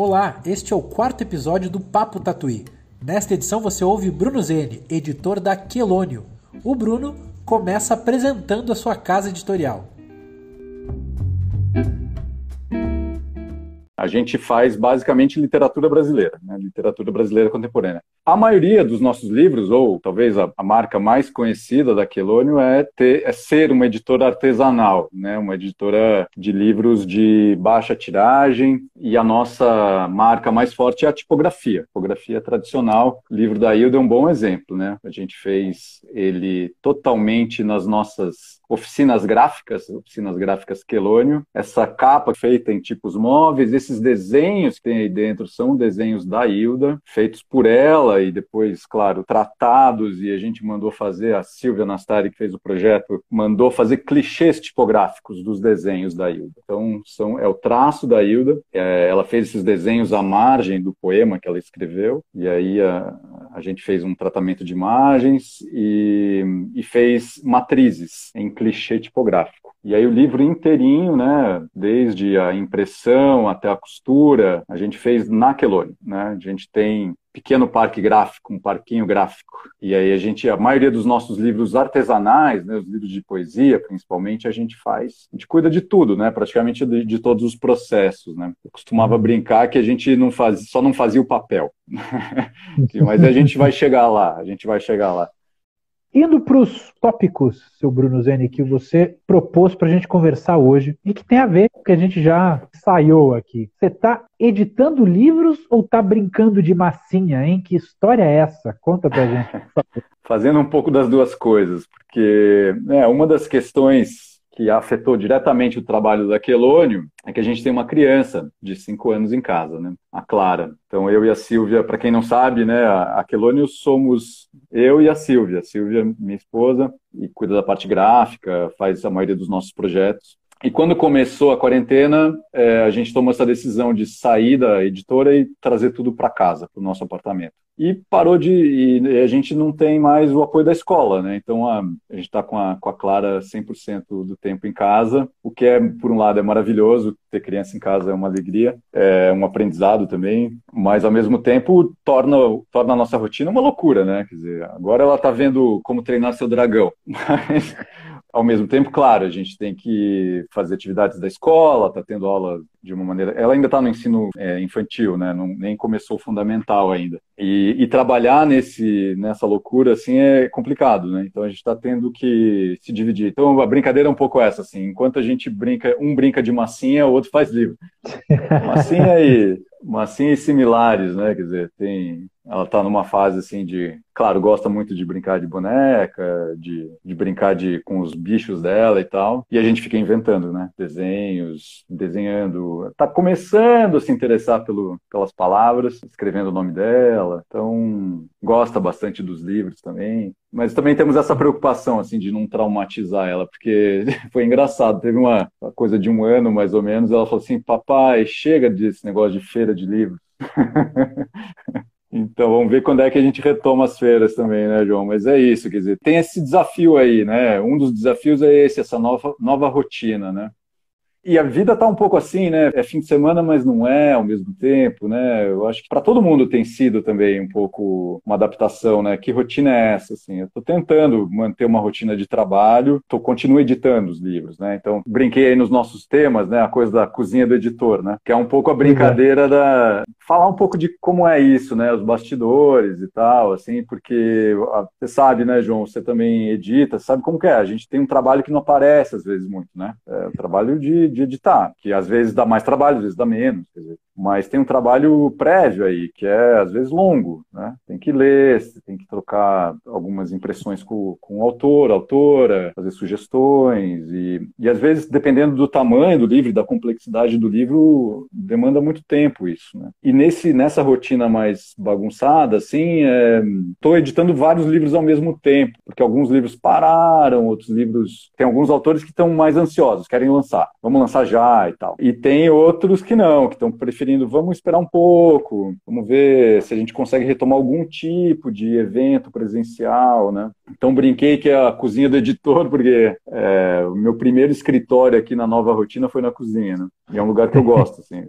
Olá, este é o quarto episódio do Papo Tatuí. Nesta edição você ouve Bruno Zene, editor da Quelônio. O Bruno começa apresentando a sua casa editorial. A gente faz basicamente literatura brasileira, né? literatura brasileira contemporânea. A maioria dos nossos livros, ou talvez a, a marca mais conhecida da Quelônio, é, ter, é ser uma editora artesanal, né? uma editora de livros de baixa tiragem, e a nossa marca mais forte é a tipografia, tipografia tradicional. O livro da Hilda é um bom exemplo. Né? A gente fez ele totalmente nas nossas oficinas gráficas, oficinas gráficas Quelônio, essa capa feita em tipos móveis, esses desenhos que tem aí dentro são desenhos da Hilda, feitos por ela e depois, claro, tratados e a gente mandou fazer, a Silvia Nastari que fez o projeto, mandou fazer clichês tipográficos dos desenhos da Hilda. Então, são, é o traço da Hilda, é, ela fez esses desenhos à margem do poema que ela escreveu, e aí a, a gente fez um tratamento de imagens e, e fez matrizes em clichê tipográfico. E aí o livro inteirinho, né, desde a impressão até a costura, a gente fez na Quelone, né? A gente tem pequeno parque gráfico, um parquinho gráfico. E aí a gente, a maioria dos nossos livros artesanais, né, os livros de poesia, principalmente, a gente faz, a gente cuida de tudo, né, praticamente de, de todos os processos, né. Eu costumava brincar que a gente não faz, só não fazia o papel, mas a gente vai chegar lá, a gente vai chegar lá. Indo para os tópicos, seu Bruno Zeni, que você propôs para a gente conversar hoje e que tem a ver com o que a gente já saiu aqui. Você está editando livros ou está brincando de massinha, hein? Que história é essa? Conta para a gente. Fazendo um pouco das duas coisas, porque é, uma das questões que afetou diretamente o trabalho da Quelônio é que a gente tem uma criança de cinco anos em casa, né? A Clara. Então eu e a Silvia, para quem não sabe, né, a Quelônio somos eu e a Silvia. A Silvia, minha esposa, e cuida da parte gráfica, faz a maioria dos nossos projetos. E quando começou a quarentena, é, a gente tomou essa decisão de sair da editora e trazer tudo para casa, para o nosso apartamento. E parou de. E a gente não tem mais o apoio da escola, né? Então a, a gente está com a, com a Clara 100% do tempo em casa, o que é, por um lado, é maravilhoso, ter criança em casa é uma alegria, é um aprendizado também, mas ao mesmo tempo torna, torna a nossa rotina uma loucura, né? Quer dizer, agora ela está vendo como treinar seu dragão, mas ao mesmo tempo, claro, a gente tem que fazer atividades da escola, está tendo aula de uma maneira. Ela ainda está no ensino é, infantil, né? Não, nem começou o fundamental ainda. E, e, trabalhar nesse, nessa loucura assim é complicado, né? Então a gente está tendo que se dividir. Então a brincadeira é um pouco essa, assim. Enquanto a gente brinca, um brinca de massinha, o outro faz livro. massinha e massinha e similares, né? Quer dizer, tem ela está numa fase assim de, claro, gosta muito de brincar de boneca, de, de brincar de, com os bichos dela e tal. E a gente fica inventando, né? Desenhos, desenhando. Está começando a se interessar pelo, pelas palavras, escrevendo o nome dela. Então, gosta bastante dos livros também. Mas também temos essa preocupação, assim, de não traumatizar ela, porque foi engraçado. Teve uma, uma coisa de um ano, mais ou menos, ela falou assim, papai, chega desse negócio de feira de livros. Então vamos ver quando é que a gente retoma as feiras também, né, João? Mas é isso, quer dizer, tem esse desafio aí, né? Um dos desafios é esse, essa nova, nova rotina, né? E a vida tá um pouco assim, né? É fim de semana, mas não é ao mesmo tempo, né? Eu acho que para todo mundo tem sido também um pouco uma adaptação, né? Que rotina é essa, assim? Eu tô tentando manter uma rotina de trabalho, tô continuo editando os livros, né? Então, brinquei aí nos nossos temas, né? A coisa da cozinha do editor, né? Que é um pouco a brincadeira uhum. da falar um pouco de como é isso, né? Os bastidores e tal, assim, porque você sabe, né, João? Você também edita, sabe como que é? A gente tem um trabalho que não aparece às vezes muito, né? É o trabalho de de, editar, que às vezes dá mais trabalho, às vezes dá menos. Dizer, mas tem um trabalho prévio aí, que é às vezes longo, né? Tem que ler, tem que trocar algumas impressões com, com o autor, autora, fazer sugestões, e, e às vezes, dependendo do tamanho do livro, da complexidade do livro, demanda muito tempo isso, né? E nesse, nessa rotina mais bagunçada, assim, estou é, editando vários livros ao mesmo tempo, porque alguns livros pararam, outros livros... Tem alguns autores que estão mais ansiosos, querem lançar, vamos lançar já e tal. E tem outros que não, que estão preferindo preferindo, vamos esperar um pouco, vamos ver se a gente consegue retomar algum tipo de evento presencial, né? Então brinquei que é a cozinha do editor, porque é, o meu primeiro escritório aqui na nova rotina foi na cozinha, né? E é um lugar que eu gosto, assim.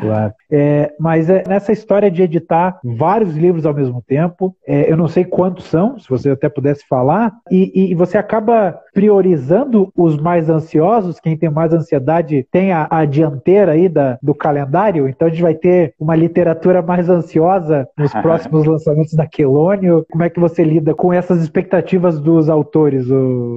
Claro. É, mas é, nessa história de editar vários livros ao mesmo tempo, é, eu não sei quantos são, se você até pudesse falar, e, e, você acaba priorizando os mais ansiosos, quem tem mais ansiedade tem a, a dianteira aí da, do calendário, então a gente vai ter uma literatura mais ansiosa nos próximos lançamentos da Quelônio. Como é que você lida com essas expectativas dos autores,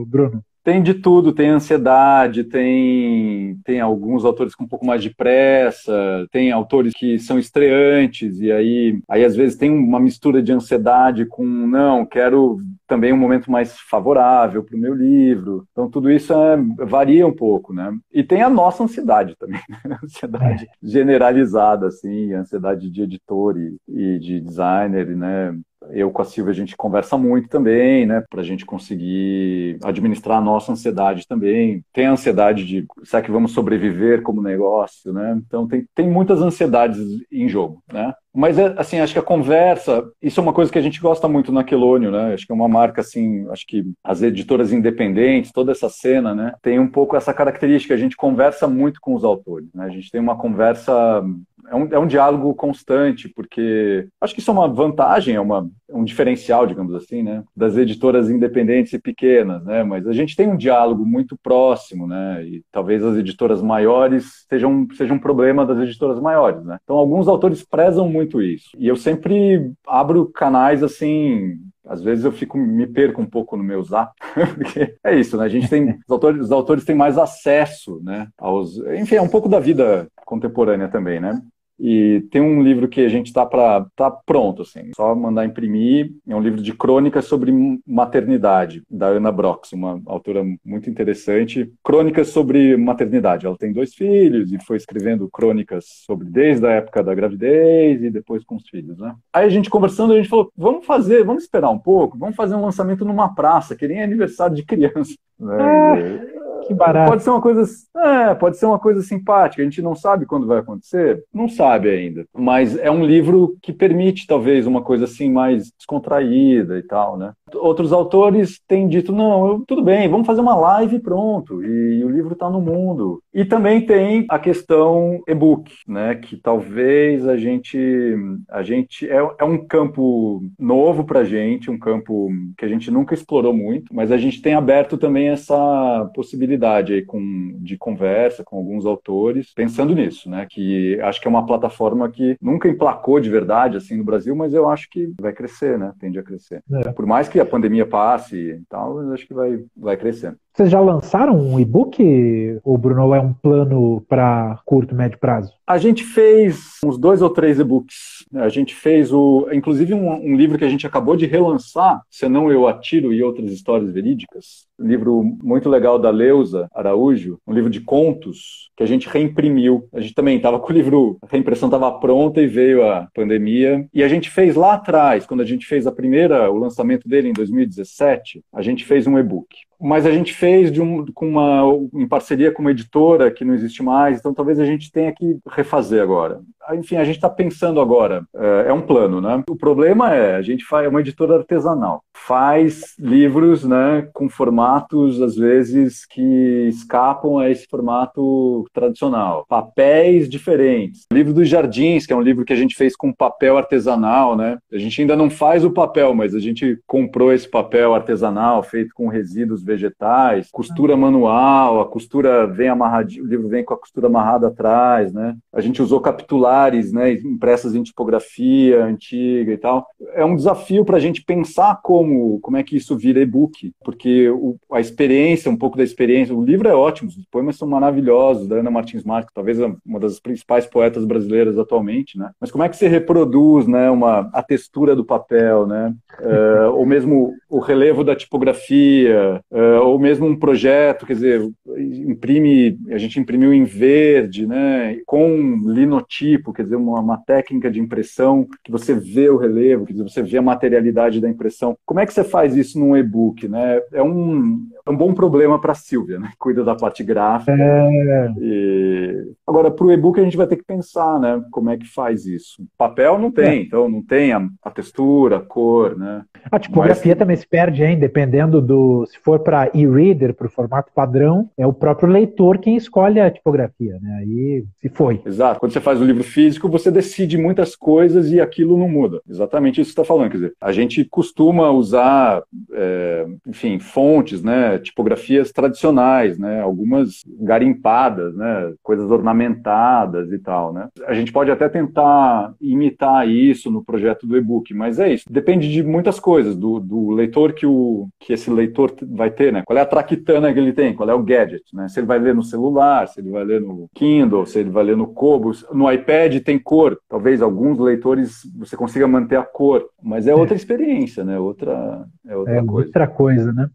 Bruno? Tem de tudo, tem ansiedade, tem, tem alguns autores com um pouco mais de pressa, tem autores que são estreantes, e aí, aí às vezes tem uma mistura de ansiedade com, não, quero também um momento mais favorável para o meu livro. Então, tudo isso é, varia um pouco, né? E tem a nossa ansiedade também, né? ansiedade é. generalizada, assim, ansiedade de editor e, e de designer, né? Eu com a Silvia a gente conversa muito também, né, para a gente conseguir administrar a nossa ansiedade também. Tem a ansiedade de será que vamos sobreviver como negócio, né? Então tem, tem muitas ansiedades em jogo, né? Mas é, assim, acho que a conversa, isso é uma coisa que a gente gosta muito na Quelônio, né? Acho que é uma marca assim, acho que as editoras independentes, toda essa cena, né, tem um pouco essa característica, a gente conversa muito com os autores, né? A gente tem uma conversa é um, é um diálogo constante, porque acho que isso é uma vantagem, é, uma, é um diferencial, digamos assim, né, das editoras independentes e pequenas, né, mas a gente tem um diálogo muito próximo, né, e talvez as editoras maiores sejam, sejam um problema das editoras maiores, né. Então, alguns autores prezam muito isso, e eu sempre abro canais, assim, às vezes eu fico me perco um pouco no meu zap, porque é isso, né? A gente tem os autores, os autores têm mais acesso, né? Aos, enfim, é um pouco da vida contemporânea também, né? E tem um livro que a gente está para tá pronto, assim, só mandar imprimir. É um livro de crônicas sobre maternidade, da Ana Brox, uma autora muito interessante. Crônicas sobre maternidade. Ela tem dois filhos e foi escrevendo crônicas sobre desde a época da gravidez e depois com os filhos, né? Aí a gente conversando, a gente falou: vamos fazer, vamos esperar um pouco, vamos fazer um lançamento numa praça, que nem aniversário de criança. Né? É. Que barato. Pode ser uma coisa, é, pode ser uma coisa simpática. A gente não sabe quando vai acontecer, não sabe ainda. Mas é um livro que permite talvez uma coisa assim mais descontraída e tal, né? Outros autores têm dito não, eu, tudo bem, vamos fazer uma live pronto e, e o livro está no mundo. E também tem a questão e-book, né? Que talvez a gente, a gente é, é um campo novo para gente, um campo que a gente nunca explorou muito, mas a gente tem aberto também essa possibilidade aí com, de conversa com alguns autores, pensando nisso, né? Que acho que é uma plataforma que nunca emplacou de verdade assim no Brasil, mas eu acho que vai crescer, né? Tende a crescer. É. Por mais que a pandemia passe e tal, eu acho que vai, vai crescer. Vocês já lançaram um e-book, ou Bruno, é um plano para curto, médio prazo? A gente fez uns dois ou três e-books. A gente fez o, inclusive um, um, livro que a gente acabou de relançar, Senão Eu Atiro e Outras Histórias Verídicas. Livro muito legal da Leusa Araújo, um livro de contos que a gente reimprimiu. A gente também estava com o livro, a reimpressão estava pronta e veio a pandemia. E a gente fez lá atrás, quando a gente fez a primeira, o lançamento dele em 2017, a gente fez um e-book mas a gente fez um, com uma, em parceria com uma editora que não existe mais, então talvez a gente tenha que refazer agora. Enfim, a gente está pensando agora, é, é, um plano, né? O problema é, a gente faz é uma editora artesanal, faz livros, né, com formatos às vezes que escapam a esse formato tradicional, papéis diferentes. O livro dos Jardins, que é um livro que a gente fez com papel artesanal, né? A gente ainda não faz o papel, mas a gente comprou esse papel artesanal feito com resíduos vegetais, costura manual, a costura vem amarradinha, o livro vem com a costura amarrada atrás, né? A gente usou capitulares, né, impressas em tipografia antiga e tal. É um desafio para a gente pensar como, como é que isso vira e-book, porque o, a experiência, um pouco da experiência, o livro é ótimo, os poemas são maravilhosos, da Ana Martins Marques, talvez uma das principais poetas brasileiras atualmente, né? Mas como é que se reproduz, né, uma, a textura do papel, né? Uh, ou mesmo o relevo da tipografia, uh, ou mesmo um projeto, quer dizer, imprime, a gente imprimiu em verde, né, com linotipo tipo, quer dizer, uma, uma técnica de impressão que você vê o relevo, quer dizer, você vê a materialidade da impressão. Como é que você faz isso num e-book, né? É um, é um bom problema para a Silvia, né? Cuida da parte gráfica. É... E... Agora, para o e-book a gente vai ter que pensar, né? Como é que faz isso. Papel não tem, é. então não tem a, a, textura, a cor, né? A tipografia Mas... também se perde, hein? Dependendo do. Se for para e-reader, para o formato padrão, é o próprio leitor quem escolhe a tipografia, né? Aí se foi. Exato. Quando você faz o livro físico, você decide muitas coisas e aquilo não muda. Exatamente isso que você está falando. Quer dizer, a gente costuma usar, é, enfim, fontes, né? Tipografias tradicionais, né? Algumas garimpadas, né? Coisas ornamentadas e tal, né? A gente pode até tentar imitar isso no projeto do e-book, mas é isso. Depende de muitas coisas, do, do leitor que, o, que esse leitor vai ter, né? Qual é a traquitana que ele tem, qual é o gadget, né? Se ele vai ler no celular, se ele vai ler no Kindle, se ele vai ler no Kobo, no iPad tem cor. Talvez alguns leitores você consiga manter a cor, mas é outra experiência, né? Outra, é outra é coisa. Outra coisa, né?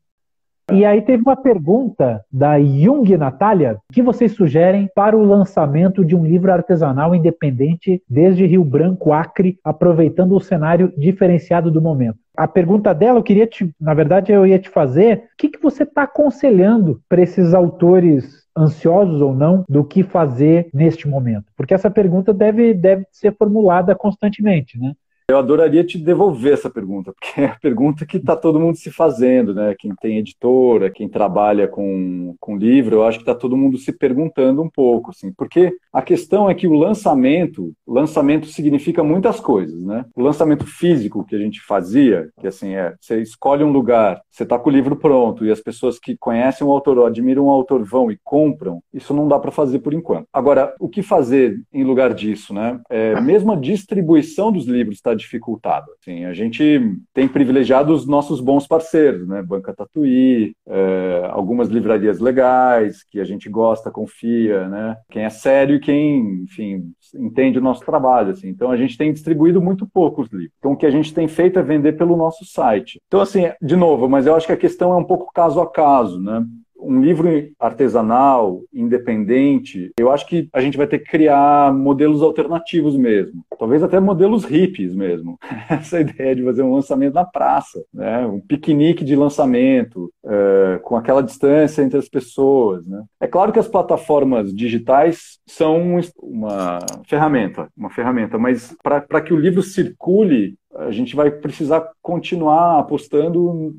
E aí teve uma pergunta da Jung Natália, que vocês sugerem para o lançamento de um livro artesanal independente desde Rio Branco, Acre, aproveitando o cenário diferenciado do momento. A pergunta dela, eu queria te, na verdade, eu ia te fazer, o que, que você está aconselhando para esses autores ansiosos ou não do que fazer neste momento? Porque essa pergunta deve, deve ser formulada constantemente, né? Eu adoraria te devolver essa pergunta, porque é a pergunta que está todo mundo se fazendo, né? Quem tem editora, quem trabalha com, com livro, eu acho que está todo mundo se perguntando um pouco, assim, porque a questão é que o lançamento, lançamento significa muitas coisas, né? O lançamento físico que a gente fazia, que assim é, você escolhe um lugar, você está com o livro pronto e as pessoas que conhecem o autor ou admiram o autor vão e compram, isso não dá para fazer por enquanto. Agora, o que fazer em lugar disso, né? É, mesmo a distribuição dos livros está dificultado. Assim, a gente tem privilegiado os nossos bons parceiros, né? Banca Tatuí, é, algumas livrarias legais que a gente gosta, confia, né? Quem é sério e quem, enfim, entende o nosso trabalho. Assim. Então a gente tem distribuído muito poucos livros. Então o que a gente tem feito é vender pelo nosso site. Então assim, de novo, mas eu acho que a questão é um pouco caso a caso, né? Um livro artesanal, independente, eu acho que a gente vai ter que criar modelos alternativos mesmo. Talvez até modelos hippies mesmo. Essa ideia de fazer um lançamento na praça, né? um piquenique de lançamento, é, com aquela distância entre as pessoas. Né? É claro que as plataformas digitais são uma ferramenta, uma ferramenta, mas para que o livro circule a gente vai precisar continuar apostando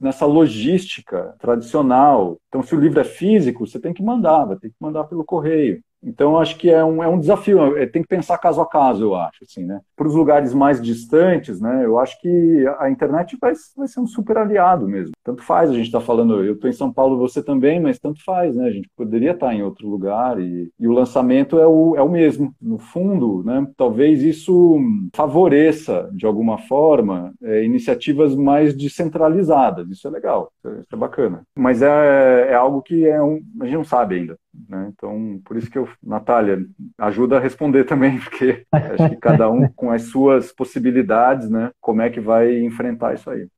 nessa logística tradicional. Então, se o livro é físico, você tem que mandar, vai ter que mandar pelo correio. Então, acho que é um, é um desafio, é, tem que pensar caso a caso, eu acho. Assim, né? Para os lugares mais distantes, né, eu acho que a internet vai, vai ser um super aliado mesmo. Tanto faz, a gente está falando, eu estou em São Paulo, você também, mas tanto faz, né? A gente poderia estar tá em outro lugar e, e o lançamento é o, é o mesmo. No fundo, né, talvez isso favoreça, de alguma forma, é, iniciativas mais descentralizadas. Isso é legal, isso é, é bacana. Mas é, é algo que é um, a gente não sabe ainda. Né? Então, por isso que eu, Natália, ajuda a responder também, porque acho que cada um com as suas possibilidades, né? Como é que vai enfrentar isso aí.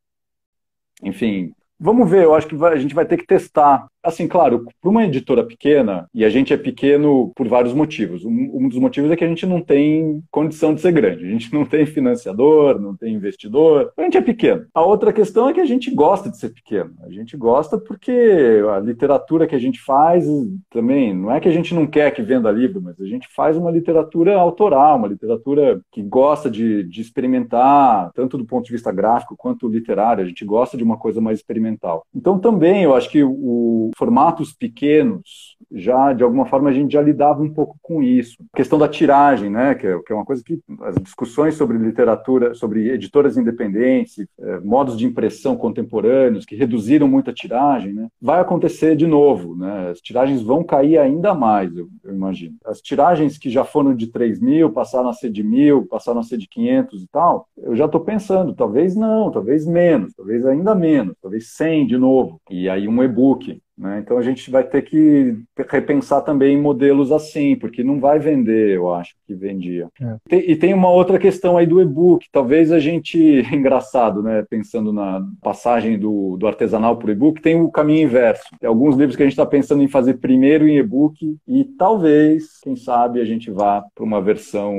Enfim, vamos ver, eu acho que vai, a gente vai ter que testar Assim, claro, para uma editora pequena, e a gente é pequeno por vários motivos. Um, um, dos motivos é que a gente não tem condição de ser grande. A gente não tem financiador, não tem investidor. A gente é pequeno. A outra questão é que a gente gosta de ser pequeno. A gente gosta porque a literatura que a gente faz também, não é que a gente não quer que venda livro, mas a gente faz uma literatura autoral, uma literatura que gosta de, de experimentar, tanto do ponto de vista gráfico quanto literário. A gente gosta de uma coisa mais experimental. Então, também, eu acho que o formatos pequenos, já de alguma forma a gente já lidava um pouco com isso. A questão da tiragem, né, que é, que é uma coisa que as discussões sobre literatura, sobre editoras independentes, é, modos de impressão contemporâneos que reduziram muito a tiragem, né, vai acontecer de novo, né? As tiragens vão cair ainda mais, eu, eu imagino. As tiragens que já foram de 3 mil, passaram a ser de mil, passaram a ser de 500 e tal, eu já estou pensando, talvez não, talvez menos, talvez ainda menos, talvez 100 de novo. E aí um e-book Né? Então a gente vai ter que repensar também modelos assim, porque não vai vender, eu acho, que vendia. É. E tem uma outra questão aí do e-book. Talvez a gente, engraçado, né? Pensando na passagem do, do artesanal para o e-book, tem o caminho inverso. Tem alguns livros que a gente está pensando em fazer primeiro em e-book e talvez, quem sabe, a gente vá para uma versão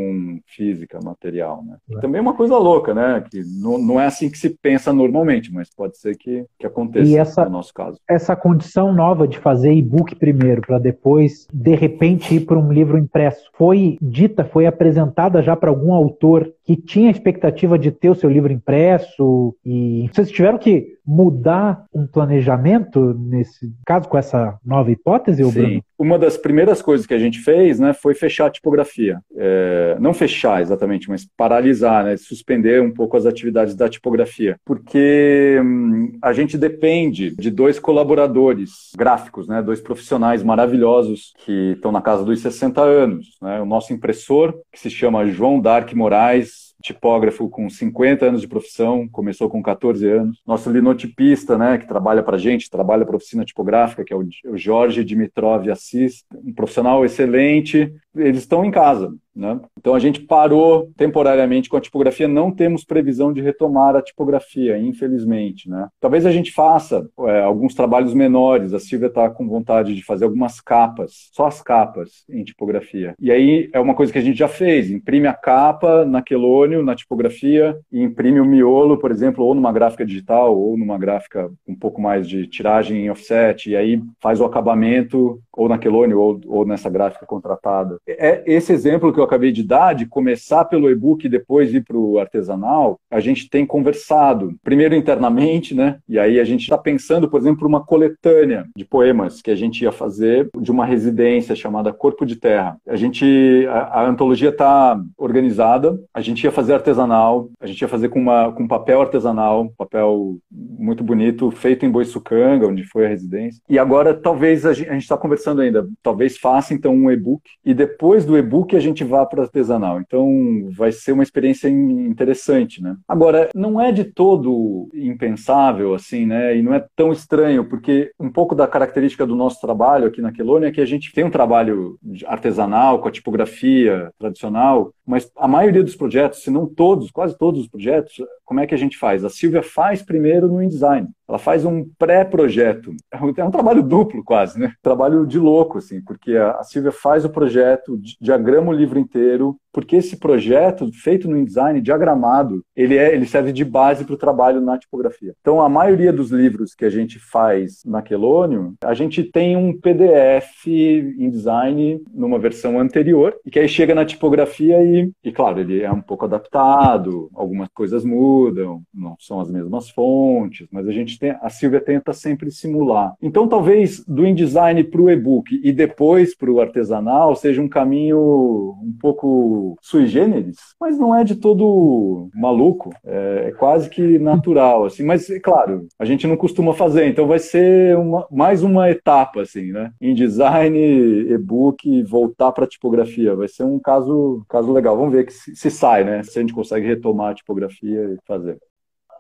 física, material. Né? É. Também é uma coisa louca, né? Que não, não é assim que se pensa normalmente, mas pode ser que, que aconteça essa, no nosso caso. Essa condição nova de fazer e-book primeiro, para depois, de repente, ir para um livro impresso, foi dita, foi apresentada já para algum autor que tinha a expectativa de ter o seu livro impresso e vocês tiveram que mudar um planejamento nesse caso com essa nova hipótese, Sim. Bruno? Uma das primeiras coisas que a gente fez, né, foi fechar a tipografia. É, não fechar exatamente, mas paralisar, né, suspender um pouco as atividades da tipografia, porque hum, a gente depende de dois colaboradores gráficos, né, dois profissionais maravilhosos que estão na casa dos 60 anos, né, o nosso impressor que se chama João Dark Moraes tipógrafo com 50 anos de profissão, começou com 14 anos. Nosso linotipista, né, que trabalha para a gente, trabalha para a oficina tipográfica, que é o Jorge Dimitrov Assis, um profissional excelente. Eles estão em casa, né? Então a gente parou temporariamente com a tipografia, não temos previsão de retomar a tipografia, infelizmente. Né? Talvez a gente faça é, alguns trabalhos menores, a Silvia está com vontade de fazer algumas capas, só as capas em tipografia. E aí é uma coisa que a gente já fez, imprime a capa na quelônio, na tipografia, e imprime o miolo, por exemplo, ou numa gráfica digital, ou numa gráfica um pouco mais de tiragem em offset, e aí faz o acabamento ou na quelônio ou, ou nessa gráfica contratada. É esse exemplo que eu acabei de dar, de começar pelo e-book e depois ir para o artesanal, a gente tem conversado, primeiro internamente, né? E aí a gente está pensando, por exemplo, uma coletânea de poemas que a gente ia fazer de uma residência chamada Corpo de Terra. A gente, a, a antologia está organizada, a gente ia fazer artesanal, a gente ia fazer com, uma, com papel artesanal, papel muito bonito, feito em Boiçucanga, onde foi a residência. E agora talvez a gente está conversando ainda, talvez faça então um e-book e depois do e-book a gente vá para artesanal. Então vai ser uma experiência interessante, né? Agora não é de todo impensável assim, né? E não é tão estranho porque um pouco da característica do nosso trabalho aqui na Quelônia é que a gente tem um trabalho artesanal com a tipografia tradicional, mas a maioria dos projetos, se não todos, quase todos os projetos, como é que a gente faz? A Silvia faz primeiro no InDesign. Ela faz um pré-projeto. É um trabalho duplo, quase, né? Trabalho de louco, assim, porque a Silvia faz o projeto, diagrama o livro inteiro, porque esse projeto, feito no InDesign, diagramado, ele, é, ele serve de base para o trabalho na tipografia. Então, a maioria dos livros que a gente faz na Quelônio, a gente tem um PDF InDesign numa versão anterior, e que aí chega na tipografia e, e, claro, ele é um pouco adaptado, algumas coisas mudam, não são as mesmas fontes, mas a gente tem, a Silvia tenta sempre simular. Então, talvez do InDesign para o e-book e depois para o artesanal seja um caminho um pouco sui generis, mas não é de todo maluco, é, é quase que natural, assim, mas é claro, a gente não costuma fazer, então vai ser uma, mais uma etapa, assim, né? Em design, e-book, voltar para tipografia, vai ser um caso, caso legal, vamos ver que se, se sai, né? Se a gente consegue retomar a tipografia e fazer.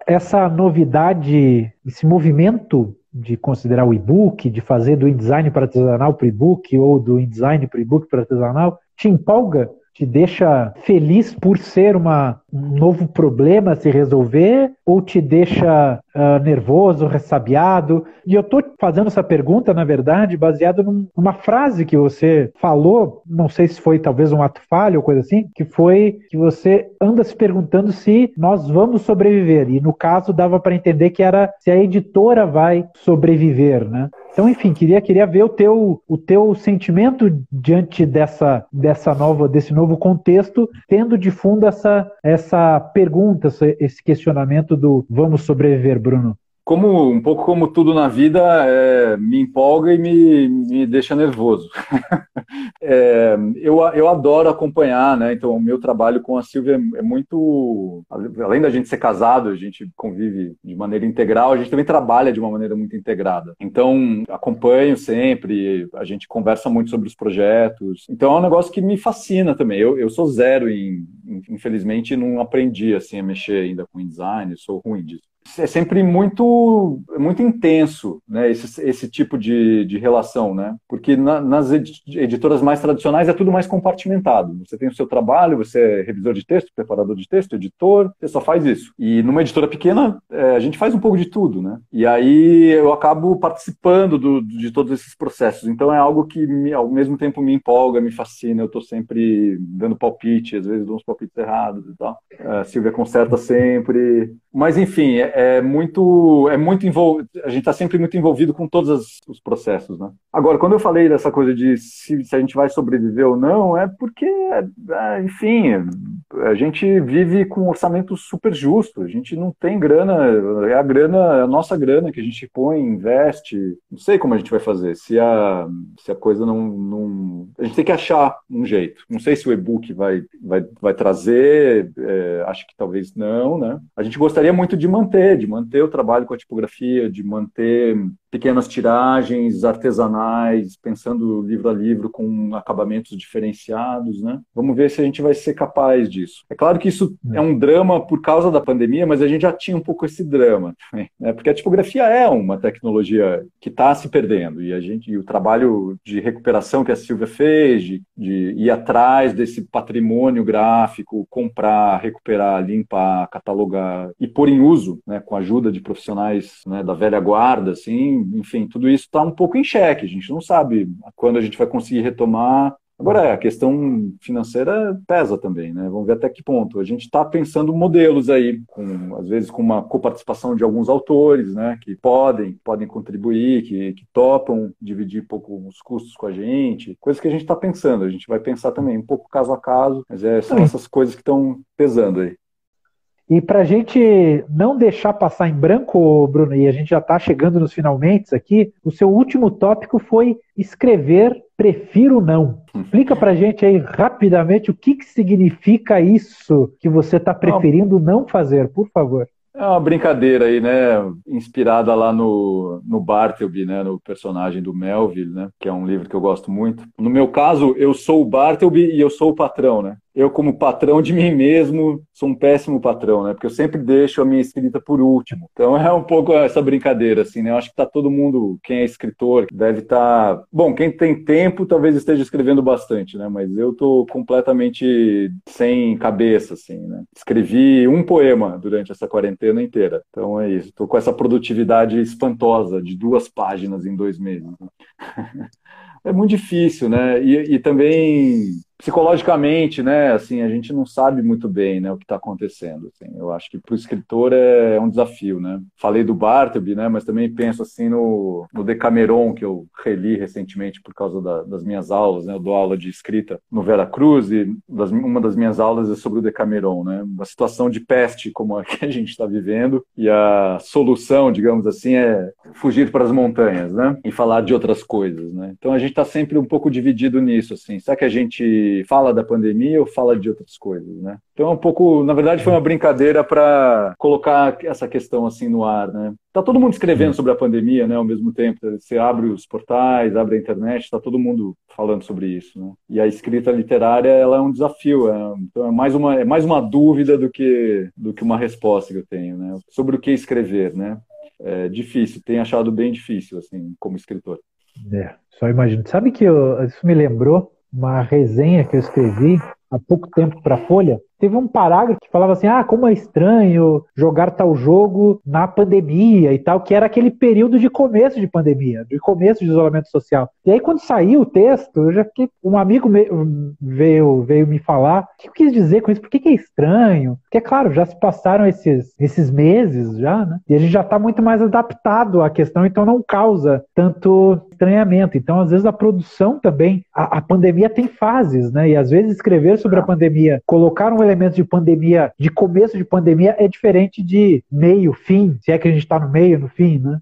Essa novidade, esse movimento de considerar o e-book, de fazer do InDesign para artesanal para e-book ou do InDesign para e-book para artesanal, te empolga? te deixa feliz por ser uma, um novo problema a se resolver ou te deixa uh, nervoso, ressabiado? E eu estou fazendo essa pergunta, na verdade, baseado num, numa frase que você falou, não sei se foi talvez um ato falho ou coisa assim, que foi que você anda se perguntando se nós vamos sobreviver. E no caso dava para entender que era se a editora vai sobreviver, né? Então, enfim, queria, queria ver o teu, o teu sentimento diante dessa, dessa nova, desse novo contexto, tendo de fundo essa, essa pergunta, esse questionamento do vamos sobreviver, Bruno como um pouco como tudo na vida, é, me empolga e me, me deixa nervoso. é, eu, eu adoro acompanhar, né? Então, o meu trabalho com a Silvia é muito. Além da gente ser casado, a gente convive de maneira integral, a gente também trabalha de uma maneira muito integrada. Então, acompanho sempre, a gente conversa muito sobre os projetos. Então, é um negócio que me fascina também. Eu, eu sou zero em infelizmente não aprendi assim a mexer ainda com design, sou ruim disso é sempre muito muito intenso, né? Esse, esse tipo de, de relação, né? Porque na, nas editoras mais tradicionais é tudo mais compartimentado. Você tem o seu trabalho, você é revisor de texto, preparador de texto, editor, você só faz isso. E numa editora pequena é, a gente faz um pouco de tudo, né? E aí eu acabo participando do, de todos esses processos. Então é algo que me, ao mesmo tempo me empolga, me fascina. Eu estou sempre dando palpite, às vezes dou uns palpites errados e tal. A Silvia conserta sempre. Mas enfim, é, é muito, é muito envolvido, a gente está sempre muito envolvido com todos os processos, né? Agora, quando eu falei dessa coisa de se, se a gente vai sobreviver ou não, é porque, é, enfim, a gente vive com um orçamento super justo, a gente não tem grana, é a grana, é a nossa grana que a gente põe, investe, não sei como a gente vai fazer, se a, se a coisa não, não... A gente tem que achar um jeito, não sei se o e-book vai, vai, vai trazer, é, acho que talvez não, né? A gente gostaria muito de manter de manter o trabalho com a tipografia, de manter pequenas tiragens artesanais, pensando livro a livro com acabamentos diferenciados, né? Vamos ver se a gente vai ser capaz disso. É claro que isso é um drama por causa da pandemia, mas a gente já tinha um pouco esse drama, né? Porque a tipografia é uma tecnologia que está se perdendo e a gente e o trabalho de recuperação que a Silvia fez, de, de ir atrás desse patrimônio gráfico, comprar, recuperar, limpar, catalogar e pôr em uso, né? Com a ajuda de profissionais né, da velha guarda, assim, enfim, tudo isso está um pouco em xeque. A gente não sabe quando a gente vai conseguir retomar. Agora, a questão financeira pesa também, né? Vamos ver até que ponto. A gente está pensando modelos aí, com, às vezes com uma coparticipação de alguns autores, né? Que podem, podem contribuir, que, que topam dividir um pouco os custos com a gente. Coisas que a gente está pensando. A gente vai pensar também um pouco caso a caso, mas é, são essas coisas que estão pesando aí. E para a gente não deixar passar em branco, Bruno, e a gente já está chegando nos finalmente aqui, o seu último tópico foi escrever prefiro não. Explica para a gente aí rapidamente o que, que significa isso que você está preferindo não fazer, por favor. É uma brincadeira aí, né? Inspirada lá no, no Bartleby, né? No personagem do Melville, né? Que é um livro que eu gosto muito. No meu caso, eu sou o Bartleby e eu sou o patrão, né? Eu, como patrão de mim mesmo, sou um péssimo patrão, né? Porque eu sempre deixo a minha escrita por último. Então é um pouco essa brincadeira, assim, né? Eu acho que tá todo mundo, quem é escritor, deve estar. Tá... Bom, quem tem tempo talvez esteja escrevendo bastante, né? Mas eu tô completamente sem cabeça, assim, né? Escrevi um poema durante essa quarentena inteira. Então é isso. Tô com essa produtividade espantosa de duas páginas em dois meses. Né? é muito difícil, né? E, e, também psicologicamente, né? Assim, a gente não sabe muito bem, né, o que está acontecendo. Assim. Eu acho que para o escritor é, é, um desafio, né? Falei do Bartleby, né? Mas também penso assim no, no Decameron que eu reli recentemente por causa da, das minhas aulas, né? Eu dou aula de escrita no Vera Cruz e das, uma das minhas aulas é sobre o Decameron, né? Uma situação de peste como a que a gente está vivendo e a solução, digamos assim, é fugir para as montanhas, né? E falar de outras coisas, né? Então a gente está sempre um pouco dividido nisso, assim. Será que a gente fala da pandemia ou fala de outras coisas, né? Então, é um pouco, na verdade, foi uma brincadeira para colocar essa questão assim no ar, né? Tá todo mundo escrevendo sobre a pandemia, né? Ao mesmo tempo, você abre os portais, abre a internet, está todo mundo falando sobre isso, né? E a escrita literária, ela é um desafio, é, então é mais uma é mais uma dúvida do que do que uma resposta que eu tenho, né? Sobre o que escrever, né? É difícil, tenho achado bem difícil assim, como escritor. É, só imagino. Sabe que eu, isso me lembrou uma resenha que eu escrevi há pouco tempo para a Folha, teve um parágrafo que falava assim: ah, como é estranho jogar tal jogo na pandemia e tal, que era aquele período de começo de pandemia, de começo de isolamento social. E aí, quando saiu o texto, eu já fiquei. Um amigo veio, veio me falar o que eu quis dizer com isso, por que, que é estranho? Porque, é claro, já se passaram esses, esses meses já, né? E a gente já está muito mais adaptado à questão, então não causa tanto estranhamento. Então, às vezes, a produção também, a, a pandemia tem fases, né? E às vezes escrever sobre a pandemia, colocar um elemento de pandemia, de começo de pandemia, é diferente de meio, fim, se é que a gente está no meio, no fim, né?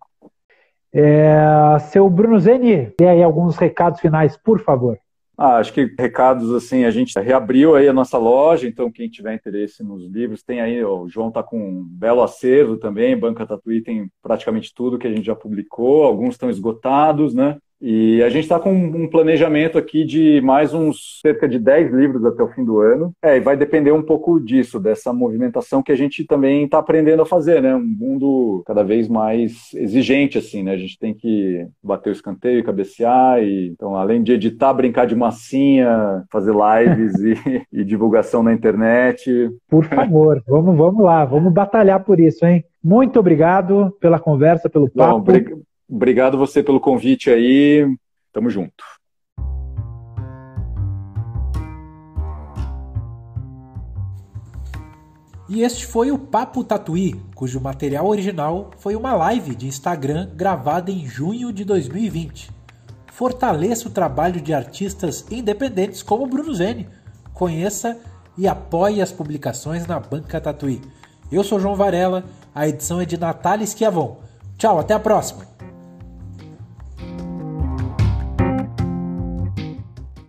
É, seu Bruno Zeni, dê aí alguns recados finais, por favor. Ah, acho que recados assim, a gente reabriu aí a nossa loja, então quem tiver interesse nos livros, tem aí, ó, o João tá com um belo acervo também, Banca Tatuí tem praticamente tudo que a gente já publicou, alguns estão esgotados, né? E a gente está com um planejamento aqui de mais uns cerca de 10 livros até o fim do ano. É, e vai depender um pouco disso, dessa movimentação que a gente também está aprendendo a fazer, né? Um mundo cada vez mais exigente, assim, né? A gente tem que bater o escanteio, cabecear, e então, além de editar, brincar de massinha, fazer lives e, e divulgação na internet. Por favor, vamos, vamos lá, vamos batalhar por isso, hein? Muito obrigado pela conversa, pelo papo. Não, Obrigado você pelo convite aí. Tamo junto. E este foi o Papo Tatuí, cujo material original foi uma live de Instagram gravada em junho de 2020. Fortaleça o trabalho de artistas independentes como Bruno Zene. Conheça e apoie as publicações na Banca Tatuí. Eu sou João Varela, a edição é de Natália Esquiavon. Tchau, até a próxima!